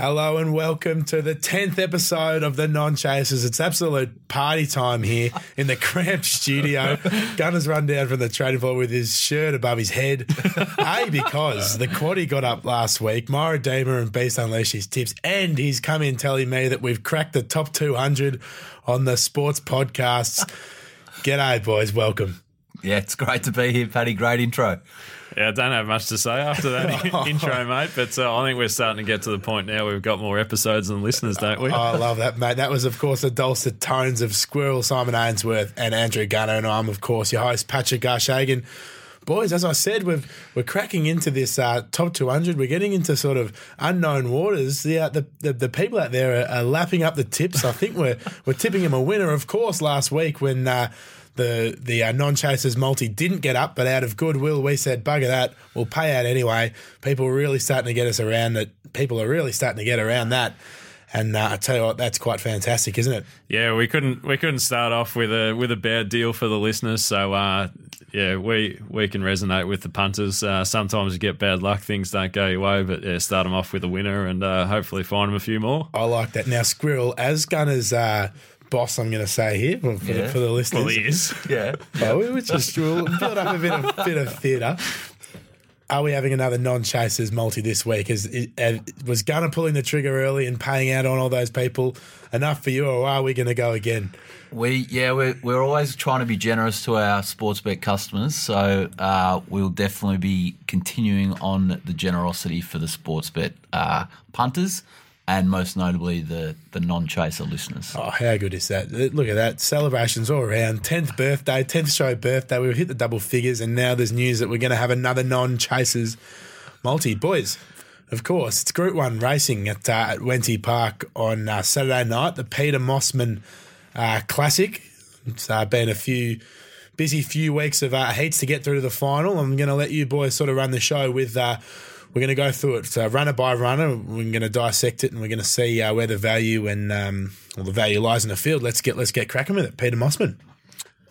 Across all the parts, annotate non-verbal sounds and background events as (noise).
Hello and welcome to the 10th episode of the Non Chasers. It's absolute party time here in the cramped studio. (laughs) Gunner's run down from the trading floor with his shirt above his head. A, because the quaddy got up last week. My Redeemer and Beast Unleashed his tips, and he's come in telling me that we've cracked the top 200 on the sports podcasts. G'day, boys. Welcome. Yeah, it's great to be here, Paddy. Great intro. Yeah, I don't have much to say after that (laughs) (laughs) intro, mate. But uh, I think we're starting to get to the point now we've got more episodes than listeners, don't we? Oh, I love that, mate. That was, of course, the dulcet tones of Squirrel, Simon Ainsworth, and Andrew Gunner. And I'm, of course, your host, Patrick Garshagen. Boys, as I said, we've, we're cracking into this uh, top 200. We're getting into sort of unknown waters. The, uh, the, the, the people out there are, are, lapping up the tips. I think we're, (laughs) we're tipping him a winner, of course, last week when. The the uh, non chasers multi didn't get up, but out of goodwill, we said, "Bugger that, we'll pay out anyway." People are really starting to get us around that. People are really starting to get around that. And uh, I tell you what, that's quite fantastic, isn't it? Yeah, we couldn't we couldn't start off with a with a bad deal for the listeners. So uh, yeah, we we can resonate with the punters. Uh, sometimes you get bad luck; things don't go your way. But yeah, start them off with a winner, and uh, hopefully find them a few more. I like that. Now, Squirrel, as Gunners uh, boss, I'm going to say here for, for, yeah. the, for the listeners. Well, he is. Yeah. Well, we just we'll build up a bit of bit of theatre. Are we having another non-chasers multi this week? Is, is was Gunner pulling the trigger early and paying out on all those people enough for you, or are we going to go again? We yeah we're we're always trying to be generous to our sports bet customers, so uh, we'll definitely be continuing on the generosity for the sports bet uh, punters and most notably the the non-chaser listeners. Oh, how good is that? Look at that. Celebrations all around. 10th birthday, 10th show birthday. We've hit the double figures and now there's news that we're going to have another non-chasers multi. Boys, of course, it's Group 1 racing at, uh, at Park on uh, Saturday night, the Peter Mosman uh, Classic. It's uh, been a few busy few weeks of uh, heats to get through to the final. I'm going to let you boys sort of run the show with uh, we're going to go through it so runner by runner. We're going to dissect it and we're going to see uh, where the value and um, well, the value lies in the field. Let's get let's get cracking with it. Peter Mosman.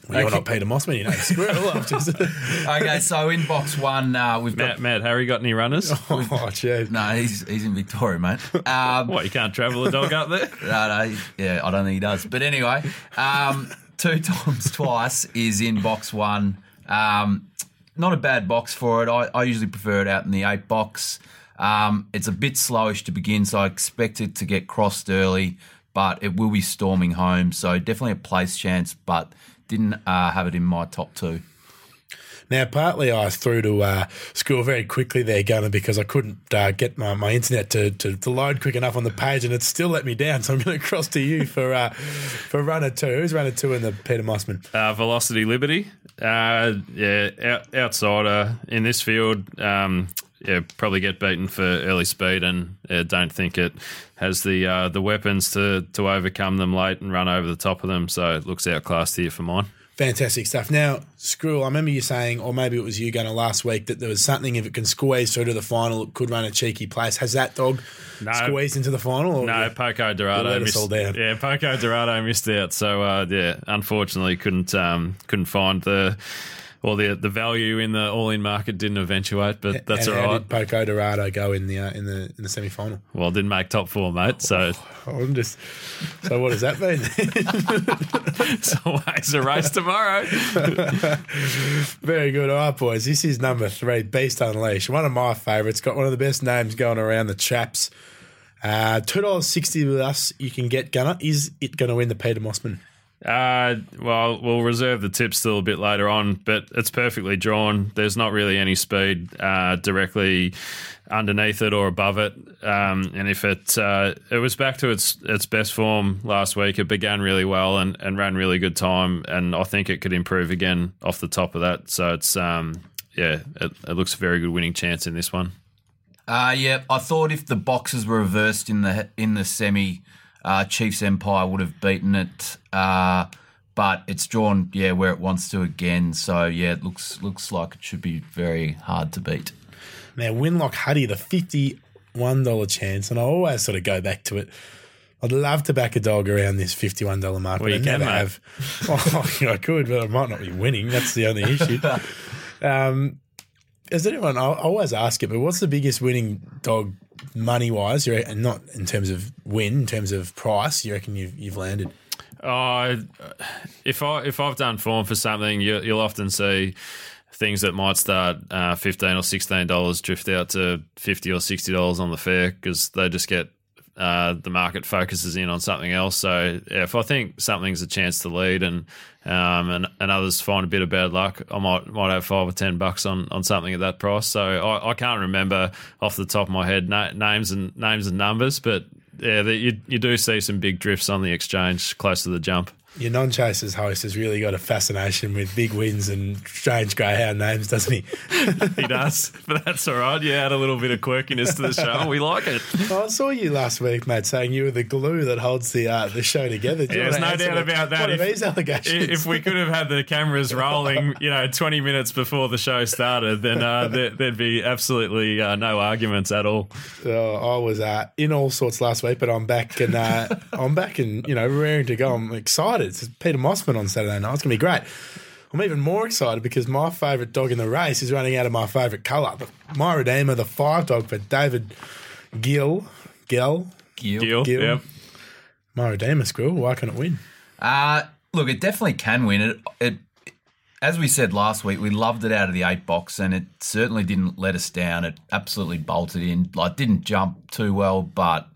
Well, you're not Peter Mosman, you know. Squirrel. (laughs) okay, so in box one, uh, we've Matt, got Matt Harry got any runners? (laughs) Oh, gee. No, he's he's in Victoria, mate. Um, what you can't travel a dog up there? (laughs) no, no, yeah, I don't think he does. But anyway, um, two times twice is in box one. Um, not a bad box for it. I, I usually prefer it out in the eight box. Um, it's a bit slowish to begin, so I expect it to get crossed early, but it will be storming home. So definitely a place chance, but didn't uh, have it in my top two. Now, partly I threw to uh, Squirrel very quickly there, Gunner, because I couldn't uh, get my, my internet to, to, to, load quick enough on the page, and it still let me down. (laughs) So I'm going to cross to you for uh, for runner two. Who's runner two in the Peter Mosman? Uh, Velocity Liberty. Uh, yeah, out, outsider in this field. Um, yeah, probably get beaten for early speed, and yeah, don't think it has the uh, the weapons to to overcome them late and run over the top of them. So it looks outclassed here for mine. Fantastic stuff. Now, Squirrel, I remember you saying, or maybe it was you, Gunner, last week, that there was something, if it can squeeze through to the final, it could run a cheeky place. Has that dog no, squeezed into the final? no, Poco Dorado missed. All down? Yeah, Poco Dorado missed out. So, uh, yeah, unfortunately, couldn't um, couldn't find the well, the the value in the all in market didn't eventuate, but that's and all right. Did Poco Dorado go in the uh, in the in the semi final? Well, didn't make top four, mate. So I'm just. So what does that mean? So (laughs) it's a race tomorrow. (laughs) Very good. All right, boys. This is number three, Beast Unleashed. One of my favourites. Got one of the best names going around the chaps. Uh, Two dollars sixty with us. You can get Gunner. Is it going to win the Peter Mosman? Uh, well, we'll reserve the tips still a bit later on, but it's perfectly drawn. There's not really any speed uh, directly underneath it or above it. Um, and if it uh, it was back to its its best form last week, it began really well and, and ran really good time. And I think it could improve again off the top of that. So it's um, yeah, it, it looks a very good winning chance in this one. Uh, yeah, I thought if the boxes were reversed in the in the semi uh, Chiefs Empire would have beaten it, uh, but it's drawn yeah where it wants to again. So yeah, it looks looks like it should be very hard to beat. Now Winlock Huddy, the fifty-one dollar chance, and I always sort of go back to it. I'd love to back a dog around this fifty-one dollar mark. Well, you can, never have. (laughs) Oh, I could, but I might not be winning. That's the only issue. (laughs) um, has anyone? I always ask it, but what's the biggest winning dog money wise, you reckon, and not in terms of win, in terms of price, you reckon you've you've landed? Oh, if I if I've done form for something, you, you'll often see things that might start uh, fifteen or sixteen dollars drift out to fifty or sixty dollars on the fair because they just get uh, the market focuses in on something else. So if I think something's a chance to lead and um, and, and others find a bit of bad luck, I might might have five or ten bucks on, on something at that price. So I, I can't remember off the top of my head na- names and names and numbers, but yeah, the, you you do see some big drifts on the exchange close to the jump. Your non-chasers host has really got a fascination with big wins and strange greyhound names, doesn't he? (laughs) He does, but that's all right. You add a little bit of quirkiness to the show. (laughs) We like it. Oh, I saw you last week, mate, saying you were the glue that holds the uh, the show together. Do you There's no doubt about that. Of If- these allegations. If we could have had the cameras (laughs) rolling, you know, 20 minutes before the show started, then uh, there, there'd be absolutely uh, no arguments at all. Oh, I was uh, in all sorts last week, but I'm back and uh, I'm back and you know raring to go. I'm excited. It's Peter Mosman on Saturday night. It's gonna be great. I'm even more excited because my favourite dog in the race is running out of my favourite colour. My Redeemer, the five dog for David Gill. Gill. Gil. Deal. Gil. Yep. My Redeemer, Squirrel. Why can't it win? Uh, look, it definitely can win. It, it, as we said last week, we loved it out of the eight box, and it certainly didn't let us down. It absolutely bolted in. Like, didn't jump too well, but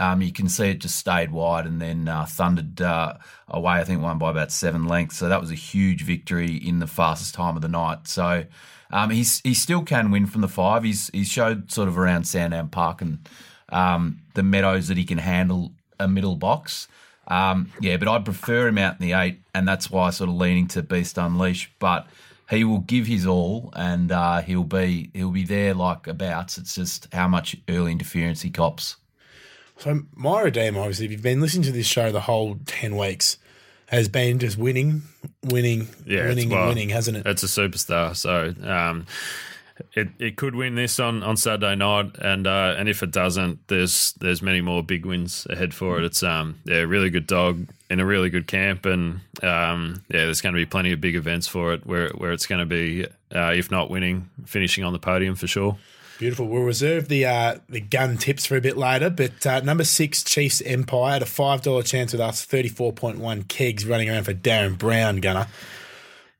um, you can see it just stayed wide and then uh, thundered uh, away. I think won by about seven lengths. So that was a huge victory in the fastest time of the night. So um, he still can win from the five. He's he's showed sort of around Sandown Park and um, the meadows that he can handle a middle box. Um, yeah, but I'd prefer him out in the eight, and that's why I sort of leaning to Beast Unleashed. But he will give his all, and uh, he'll be he'll be there like abouts. It's just how much early interference he cops. So My Redeemer, obviously, if you've been listening to this show the whole ten weeks, has been just winning, winning, Yeah, winning, well, and winning, hasn't it? It's a superstar. So um, it, it could win this on, on Saturday night, and uh, and if it doesn't, there's there's many more big wins ahead for it. It's um yeah, a really good dog in a really good camp, and um yeah, there's going to be plenty of big events for it where where it's going to be, uh, if not winning, finishing on the podium for sure. Beautiful. We'll reserve the uh, the gun tips for a bit later, but uh, number six, Chiefs Empire, at a five dollar chance with us, thirty four point one kegs running around for Darren Brown. Gunner,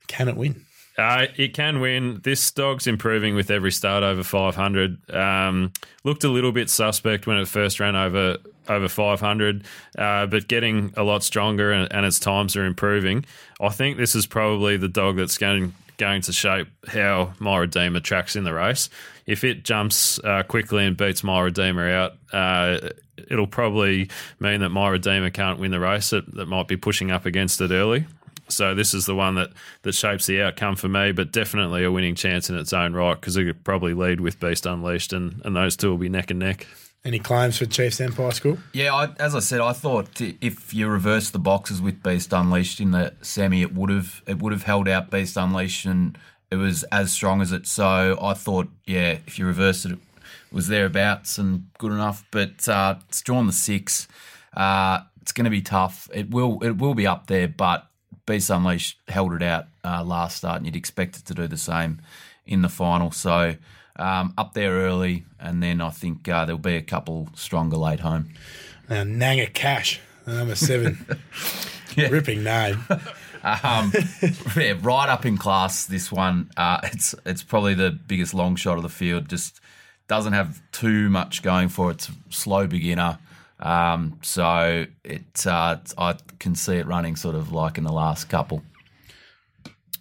can it win? Uh, it can win. This dog's improving with every start over 500. Um, looked a little bit suspect when it first ran over over 500, uh, but getting a lot stronger and, and its times are improving. I think this is probably the dog that's going going to shape how My Redeemer tracks in the race. If it jumps uh, quickly and beats My Redeemer out, uh, it'll probably mean that My Redeemer can't win the race. It, that might be pushing up against it early. So this is the one that, that shapes the outcome for me, but definitely a winning chance in its own right because it could probably lead with Beast Unleashed, and, and those two will be neck and neck. Any claims for Chiefs Empire Squirrel? Yeah, I, as I said, I thought if you reverse the boxes with Beast Unleashed in the semi, it would have it would have held out Beast Unleashed, and it was as strong as it. So I thought, yeah, if you reverse it, it was thereabouts and good enough. But uh, it's drawn the six. Uh, it's going to be tough. It will it will be up there, but Beast Unleashed held it out uh, last start, and you'd expect it to do the same in the final. So. Um, up there early, and then I think uh, there'll be a couple stronger late home. Now, Nanga Cash, number seven. (laughs) (laughs) Yeah. Ripping name. (laughs) Um, yeah, right up in class. This one, uh, it's it's probably the biggest long shot of the field. Just doesn't have too much going for it. It's a slow beginner, um, so it uh, I can see it running sort of like in the last couple.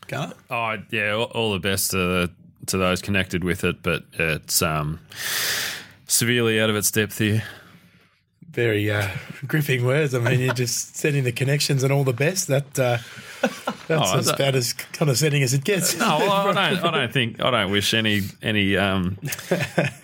Gunner? Oh yeah, all, all the best to to those connected with it, but it's um, severely out of its depth here. Very uh, gripping words. I mean, you're just setting the connections and all the best. That uh, that's Oh, as that- about as condescending as it gets. No, well, I don't. I don't (laughs) think. I don't wish any any um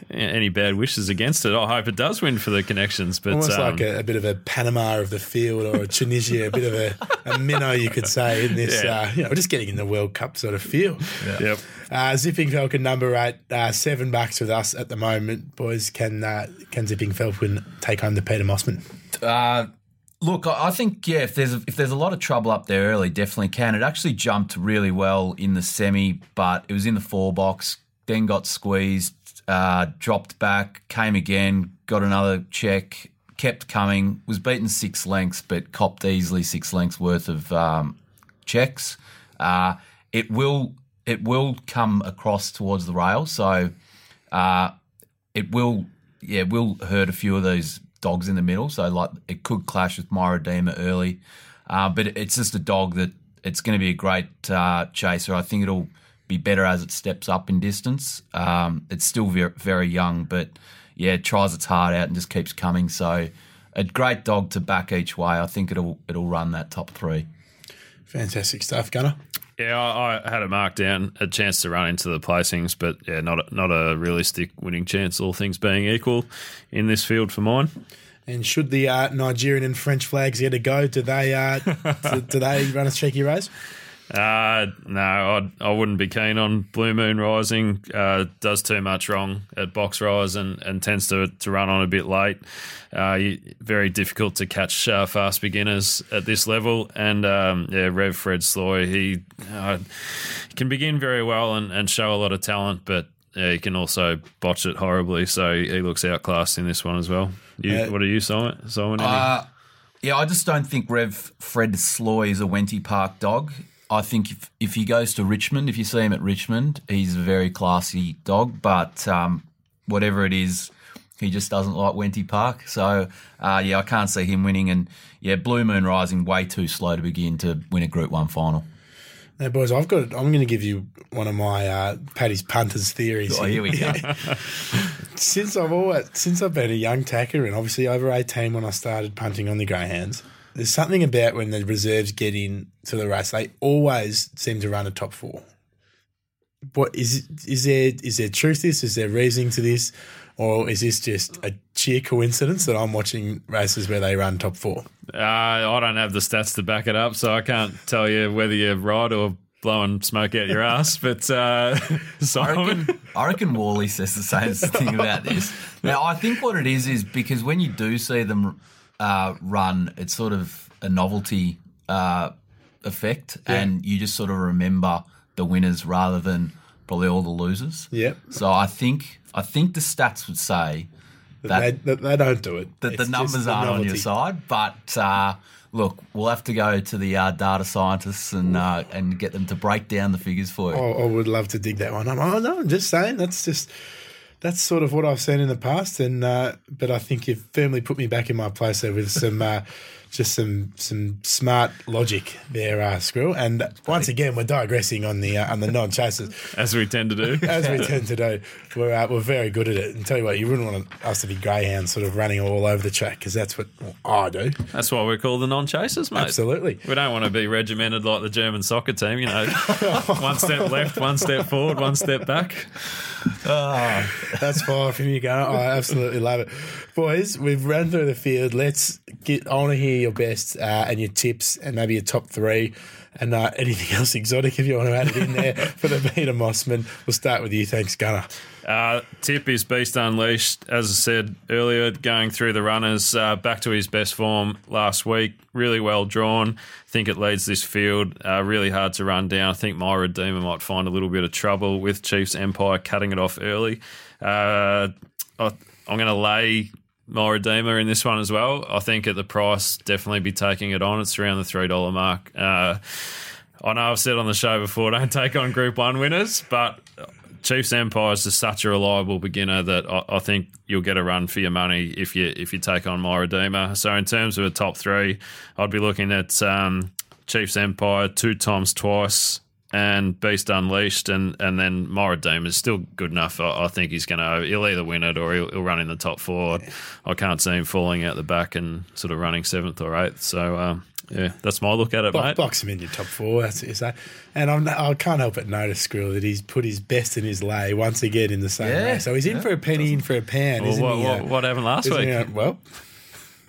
any bad wishes against it. I hope it does win for the connections. But Almost um, like a, a bit of a Panama of the field or a Tunisia, a bit of a, a minnow, you could say, in this, Yeah. uh, you know, just getting in the World Cup sort of feel. yep. Uh, Zipping Falcon number eight, uh, seven bucks with us at the moment. Boys, can uh, can Zipping Falcon take home the Peter Mosman? Look, I I think yeah, if there's a, if there's a lot of trouble up there early, definitely can. It actually jumped really well in the semi, but it was in the four box, then got squeezed. uh, dropped back, came again, got another check, kept coming, was beaten six lengths, but copped easily six lengths worth of um, checks. Uh, it will it will come across towards the rail, so uh, it will yeah will hurt a few of those dogs in the middle. So like it could clash with My Redeemer early, uh, but it's just a dog that it's going to be a great uh, chaser. I think it'll be better as it steps up in distance. Um, it's still very, very young, but yeah, it tries its heart out and just keeps coming. So a great dog to back each way. I think it'll it'll run that top three. Fantastic stuff, Gunner. Yeah, I, I had it marked down, a chance to run into the placings, but yeah, not a, not a realistic winning chance, all things being equal, in this field for mine. And should the uh, Nigerian and French flags get a go? Do they uh, (laughs) do, do they run a cheeky race? Uh, no, I'd, I wouldn't be keen on Blue Moon Rising. Uh, does too much wrong at box rise and, and tends to, to run on a bit late. Uh, very difficult to catch uh, fast beginners at this level. And um, yeah, Rev Fred Sloy, he uh, can begin very well and, and show a lot of talent, but yeah, he can also botch it horribly. So he looks outclassed in this one as well. You, Uh, what are you, Simon? Simon Uh, yeah, I just don't think Rev Fred Sloy is a Wenty Park dog. I think if, if he goes to Richmond, if you see him at Richmond, he's a very classy dog. But um, whatever it is, he just doesn't like Wenty Park. So uh, yeah, I can't see him winning. And yeah, Blue Moon Rising way too slow to begin to win a Group One final. Now, boys, I've got. I'm going to give you one of my uh, Paddy's punters theories. Oh, here we go. (laughs) since I've always since I've been a young tacker and obviously over eighteen when I started punting on the greyhounds, there's something about when the reserves get in to the race, they always seem to run a top four. What is is there is there truth to this? Is there reasoning to this? Or is this just a sheer coincidence that I'm watching races where they run top four? Uh, I don't have the stats to back it up, so I can't tell you whether you're right or blowing smoke out your ass. (laughs) But uh, (laughs) I reckon, I reckon Wally says the same thing about this. Now, I think what it is is because when you do see them uh, run, it's sort of a novelty uh, effect, and you just sort of remember the winners rather than probably all the losers. Yep. So I think I think the stats would say that they, that they don't do it. that It's the numbers aren't on your side, but. Uh, Look, we'll have to go to the uh, data scientists and uh, and get them to break down the figures for you. I, I would love to dig that one up. Oh no, I'm just saying that's just that's sort of what I've seen in the past, and uh, but I think you've firmly put me back in my place there with some uh, just some some smart logic there, uh, Squirrel. And once again, we're digressing on the uh, on the non chasers as we tend to do. (laughs) as we tend to do. We're uh, we're very good at it. And tell you what, you wouldn't want us to be greyhounds, sort of running all over the track, because that's what I do. That's why we're called the non-chasers, mate. Absolutely. We don't want to be regimented like the German soccer team, you know. (laughs) one step left, one step forward, one step back. That's fine from you, Gunner. I absolutely love it. Boys, we've run through the field. Let's get, I want to hear your best uh, and your tips and maybe your top three and uh, anything else exotic if you want to add it in there (laughs) for the Peter Mosman. We'll start with you. Thanks, Gunner. Uh, tip is Beast Unleashed. As I said earlier, going through the runners, uh, back to his best form last week. Really well drawn. think it leads this field. Uh, really hard to run down. I think my Redeemer might find a little bit of trouble with Chiefs Empire cutting it off early. Uh, I, I'm going to lay my Redeemer in this one as well. I think at the price, definitely be taking it on. It's around the $3 mark. Uh, I know I've said on the show before, don't take on Group One winners, but Chiefs Empire is just such a reliable beginner that I, I think you'll get a run for your money if you if you take on my Redeemer. So in terms of a top three, I'd be looking at um, Chiefs Empire two times twice and Beast Unleashed, and and then my Redeemer is still good enough. I, I think he's going to he'll either win it or he'll, he'll run in the top four. I can't see him falling out the back and sort of running seventh or eighth. So. Um, yeah, that's my look at it, Bo- mate. box him in your top four. That's what you say. And I'm, I can't help but notice, Squirrel, that he's put his best in his lay once again in the same Yeah, race. So he's in yeah, for a penny, in for a pound, Well, isn't what, he? what, uh, what happened last week? he, uh, well,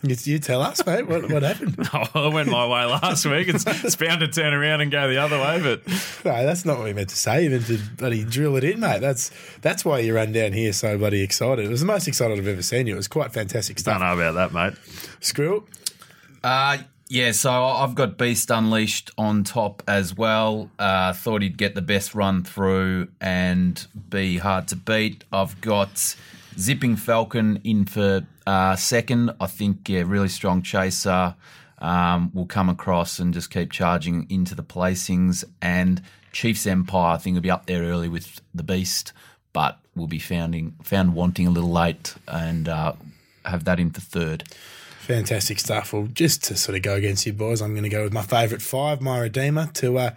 you, you tell us, mate. What, what happened? (laughs) I went my way last week. It's, it's bound to turn around and go the other way, but No, that's not what we meant to say. You meant to bloody drill it in, mate. That's that's why you run down here so bloody excited. It was the most excited I've ever seen you. It was quite fantastic stuff. don't know about that, mate. Squirrel, Uh, Yeah, so I've got Beast Unleashed on top as well. Uh, thought he'd get the best run through and be hard to beat. I've got Zipping Falcon in for uh, second. I think, yeah, really strong chaser. Um, will come across and just keep charging into the placings. And Chiefs Empire, I think, will be up there early with the Beast, but will be founding, found wanting a little late and uh, have that in for third. Fantastic stuff. Well, just to sort of go against you boys, I'm going to go with my favourite five, my Redeemer, to uh,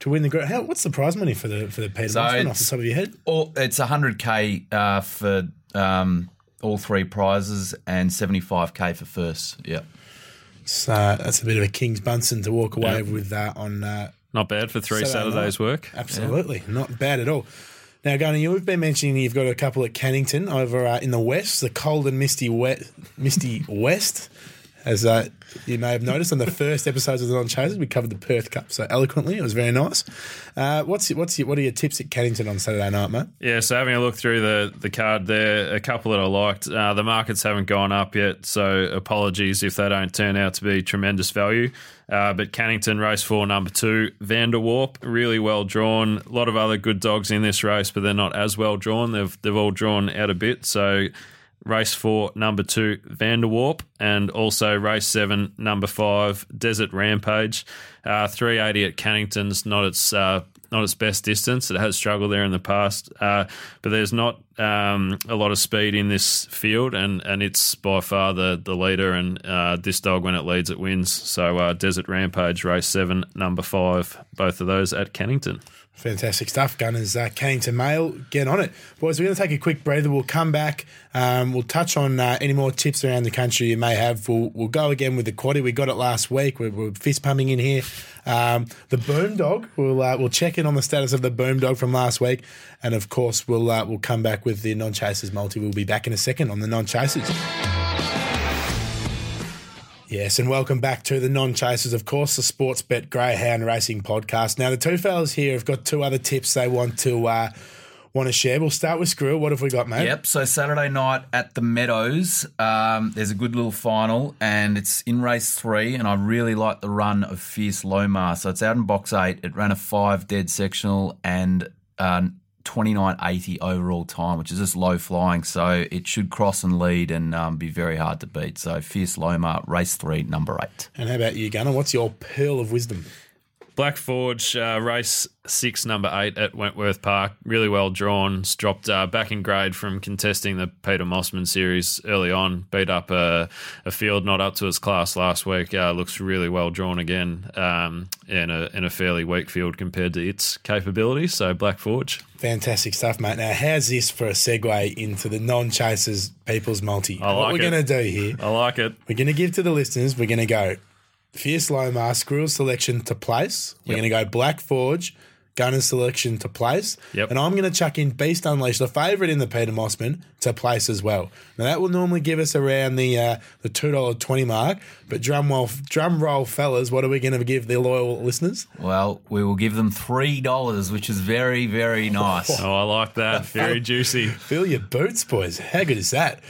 to win the group. How, what's the prize money for the for the Peter So Mosman off it's- the top of your head? All, it's 100k uh, for um, all three prizes and 75k for first. Yeah. So that's a bit of a King's Bunsen to walk away Yeah. with that on. Uh, Not bad for three Saturday Saturdays' work. absolutely, not bad at all. Now, Gunner, you've been mentioning you've got a couple at Cannington over uh, in the west, the cold and misty wet, misty west. As uh, you may have noticed on the first episodes of the Non Chasers, we covered the Perth Cup so eloquently. It was very nice. Uh, what's what's your, what are your tips at Cannington on Saturday night, mate? Yeah, so having a look through the, the card there, a couple that I liked. Uh, the markets haven't gone up yet, so apologies if they don't turn out to be tremendous value. Uh, but Cannington, race four, number two, Vanderwarp, really well drawn. A lot of other good dogs in this race, but they're not as well drawn. They've they've all drawn out a bit. So race four, number two, Vanderwarp, and also race seven, number five, Desert Rampage. Uh, 380 at Cannington's not its uh, not its best distance. It has struggled there in the past, uh, but there's not um, a lot of speed in this field, and, and it's by far the the leader. And uh, this dog, when it leads, it wins. So uh, Desert Rampage, race seven, number five, both of those at Cannington. Fantastic stuff, Gunners. Uh, to Mail, get on it. Boys, we're going to take a quick breather. We'll come back. Um, we'll touch on uh, any more tips around the country you may have. We'll, we'll go again with the quaddy. We got it last week. We're, we're fist pumping in here. Um, the boom dog, we'll, uh, we'll check in on the status of the boom dog from last week. And of course, we'll, uh, we'll come back with the non chasers multi. We'll be back in a second on the non chasers. Yes, and welcome back to the Non Chasers, of course, the Sports Bet Greyhound Racing Podcast. Now, the two fellas here have got two other tips they want to uh, want to share. We'll start with Squirrel. What have we got, mate? Yep. So Saturday night at the Meadows, um, there's a good little final, and it's in race three. And I really like the run of Fierce Lomar. So it's out in box eight. It ran a five dead sectional and uh, 29.80 overall time, which is just low flying. So it should cross and lead and um, be very hard to beat. So Fierce Lomar, race three, number eight. And how about you, Gunner? What's your pearl of wisdom? Black Forge, uh, race six, number eight at Wentworth Park. Really well drawn. Dropped uh, back in grade from contesting the Peter Mosman series early on. Beat up a, a field not up to his class last week. Uh, looks really well drawn again um, in, a, in a fairly weak field compared to its capabilities. So Black Forge. Fantastic stuff, mate. Now, how's this for a segue into the non chasers people's multi? I what like we're going to do here, I like it. we're going to give to the listeners, we're going to go Fierce Lomar, Squirrel selection to place. We're Yep. going to go Black Forge, Gunner selection to place. Yep. And I'm going to chuck in Beast Unleashed, the favourite in the Peter Mosman, to place as well. Now, that will normally give us around the uh, the $2.20 mark. But drum roll, drum roll, fellas, what are we going to give the loyal listeners? Well, we will give them $3, which is very, very nice. Oh, I like that. (laughs) Very juicy. Fill your boots, boys. How good is that?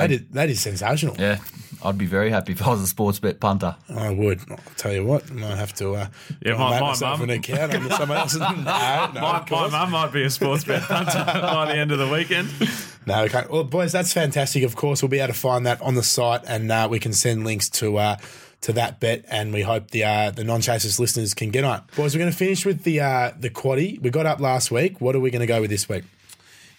That, is, that is sensational. Yeah, I'd be very happy if I was a sports bet punter. I would. I'll tell you what, I might have to uh, Yeah, my- my myself mum- an account on someone else's. (laughs) No, no, My, my mum might be a sports bet punter (laughs) by the end of the weekend. No, okay. Well, boys, that's fantastic. Of course, we'll be able to find that on the site, and uh, we can send links to uh, to that bet, and we hope the uh, the non chasers listeners can get on. Boys, we're going to finish with the uh, the quaddy. We got up last week. What are we going to go with this week?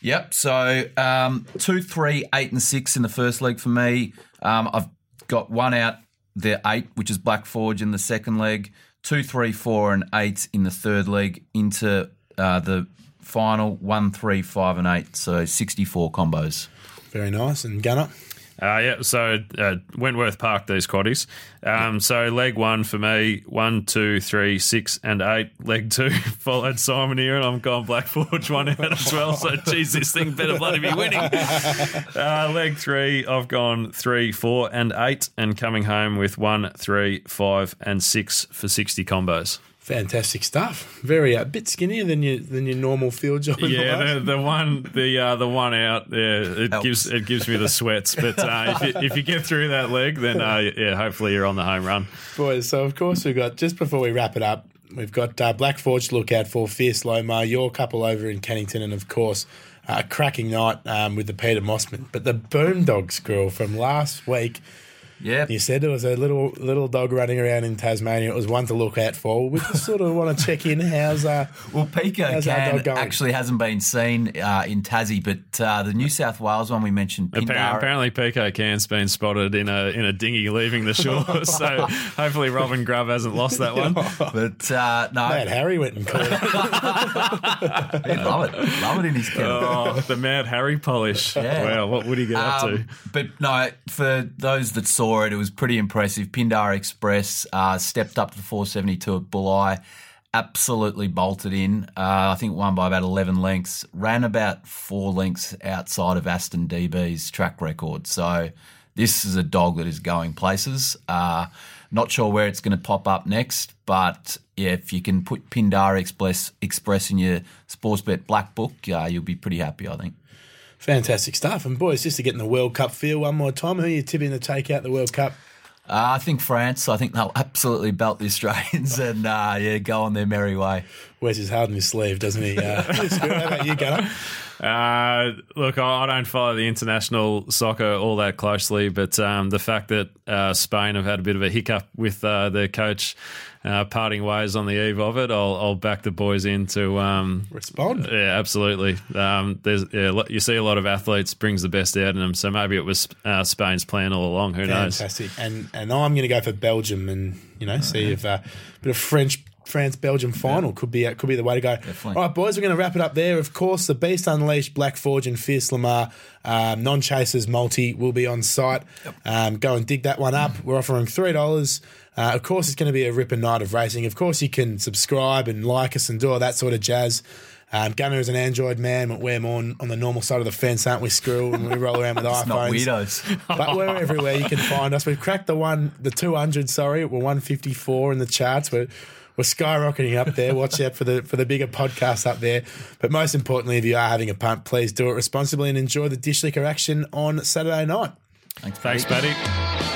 Yep. So um, two, three, eight, and six in the first leg for me. Um, I've got one out the eight, which is Black Forge in the second leg. Two, three, four, and eight in the third leg into uh, the final one, three, five, and eight. So sixty-four combos. Very nice. And Gunner. Uh, yeah, so uh, Wentworth Park, these quaddies. Um, so leg one for me, one, two, three, six, and eight. (laughs) Leg two followed Simon here, and I'm going Black Forge one out as well. So, geez, this thing better bloody be winning. (laughs) Uh, leg three, I've gone three, four, and eight, and coming home with one, three, five, and six for 60 combos. Fantastic stuff. Very a uh, bit skinnier than your than your normal field job. Yeah, the, the one the uh, the one out, yeah, it Helps. gives it gives me the sweats. But uh, if, you, if you get through that leg, then uh, yeah, hopefully you're on the home run. boys. So of course we've got just before we wrap it up, we've got uh, Black Forge to look out for Fierce Lomar, your couple over in Cannington, and of course uh, a cracking night um, with the Peter Mosman. But the boom dog Squirrel from last week, Yeah. you said there was a little little dog running around in Tasmania. It was one to look out for. We just sort of want to check in. How's uh, Well, Pico How's our can dog going? actually hasn't been seen uh, in Tassie, but uh, the New South Wales one we mentioned, Appar- Pindara, Apparently, Pico Can's been spotted in a in a dinghy leaving the shore. (laughs) (laughs) so hopefully, Robin Grubb hasn't lost that one. but uh, no, Mad Harry went and caught it. (laughs) he'd love it, love it in his kennel. Oh, the Mad Harry polish! Yeah. Wow, what would he get up to? Um, but no, for those that saw it, it was pretty impressive. Pindar Express uh, stepped up to the 472 at Bulli, absolutely bolted in. Uh, I think won by about 11 lengths, ran about four lengths outside of Aston DB's track record. So this is a dog that is going places. Uh, not sure where it's going to pop up next, but yeah, if you can put Pindar Express Express in your sports bet Black Book, uh, you'll be pretty happy, I think. Fantastic stuff. And boys, just to get in the World Cup feel one more time, who are you tipping to take out the World Cup? Uh, I think France. I think they'll absolutely belt the Australians (laughs) and uh, yeah, go on their merry way. Wears his heart on his sleeve, doesn't he? Uh. (laughs) (laughs) How about you, Gunner? Uh, look, I, I don't follow the international soccer all that closely, but um, the fact that uh, Spain have had a bit of a hiccup with uh, their coach uh, parting ways on the eve of it, I'll, I'll back the boys into. Um, Respond. yeah, absolutely. Um, there's yeah, you see a lot of athletes brings the best out in them, so maybe it was uh, Spain's plan all along. Who knows? Fantastic. And and I'm going to go for Belgium and you know see if uh, a bit of French France Belgium final could be uh, could be the way to go. Definitely. All right, boys, we're going to wrap it up there. Of course, the Beast Unleashed, Black Forge, and Fierce Lomar um, non chasers multi will be on site. Um, go and dig that one up. We're offering three dollars. Uh, of course, it's going to be a ripper night of racing. Of course, you can subscribe and like us and do all that sort of jazz. Um, Gunner is an Android man, but we're more on, on the normal side of the fence, aren't we, Squirrel? And we roll around with (laughs) iPhones not weirdos. (laughs) but we're everywhere. You can find us. We've cracked the one, the two hundred. Sorry, we're one fifty four in the charts. We're we're skyrocketing up there. Watch out for the for the bigger podcasts up there. But most importantly, if you are having a punt, please do it responsibly and enjoy the dishlicker action on Saturday night. Thanks, Thanks, Paddy. Paddy.